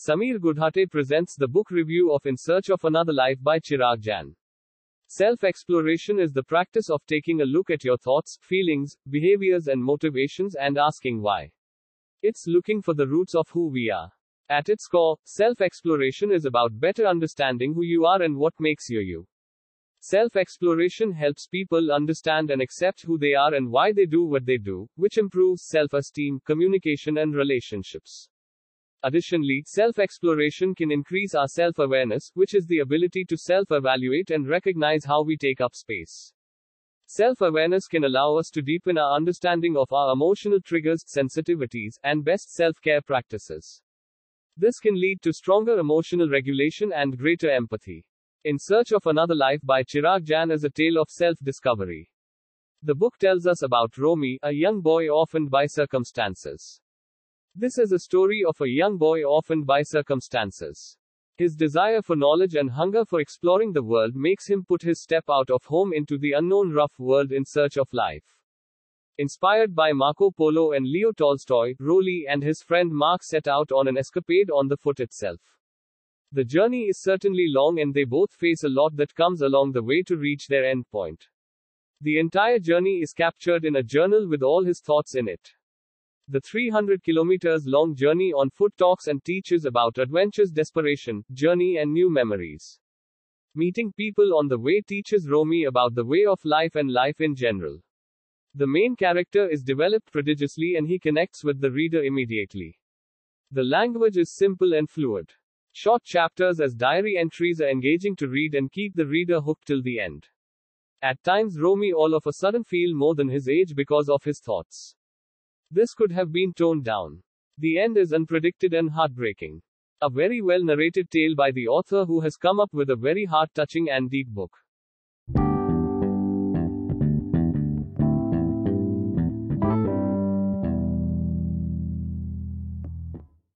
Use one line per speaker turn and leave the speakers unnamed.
Samir Gudhate presents the book review of In Search of Another Life by Chirag Jain. Self exploration is the practice of taking a look at your thoughts, feelings, behaviors, and motivations and asking why. It's looking for the roots of who we are. At its core, self exploration is about better understanding who you are and what makes you you. Self exploration helps people understand and accept who they are and why they do what they do, which improves self esteem, communication, and relationships. Additionally, self-exploration can increase our self-awareness, which is the ability to self-evaluate and recognize how we take up space. Self-awareness can allow us to deepen our understanding of our emotional triggers, sensitivities, and best self-care practices. This can lead to stronger emotional regulation and greater empathy. In Search of Another Life by Chirag Jain is a tale of self-discovery. The book tells us about Romy, a young boy orphaned by circumstances. This is a story of a young boy orphaned by circumstances. His desire for knowledge and hunger for exploring the world makes him put his step out of home into the unknown rough world in search of life. Inspired by Marco Polo and Leo Tolstoy, Roly and his friend Mark set out on an escapade on the foot itself. The journey is certainly long and they both face a lot that comes along the way to reach their end point. The entire journey is captured in a journal with all his thoughts in it. The 300 kilometers long journey on foot talks and teaches about adventures, desperation, journey, and new memories. Meeting people on the way teaches Romy about the way of life and life in general. The main character is developed prodigiously and he connects with the reader immediately. The language is simple and fluid. Short chapters as diary entries are engaging to read and keep the reader hooked till the end. At times, Romy all of a sudden feel more than his age because of his thoughts. This could have been toned down. The end is unpredicted and heartbreaking. A very well narrated tale by the author who has come up with a very heart touching and deep book.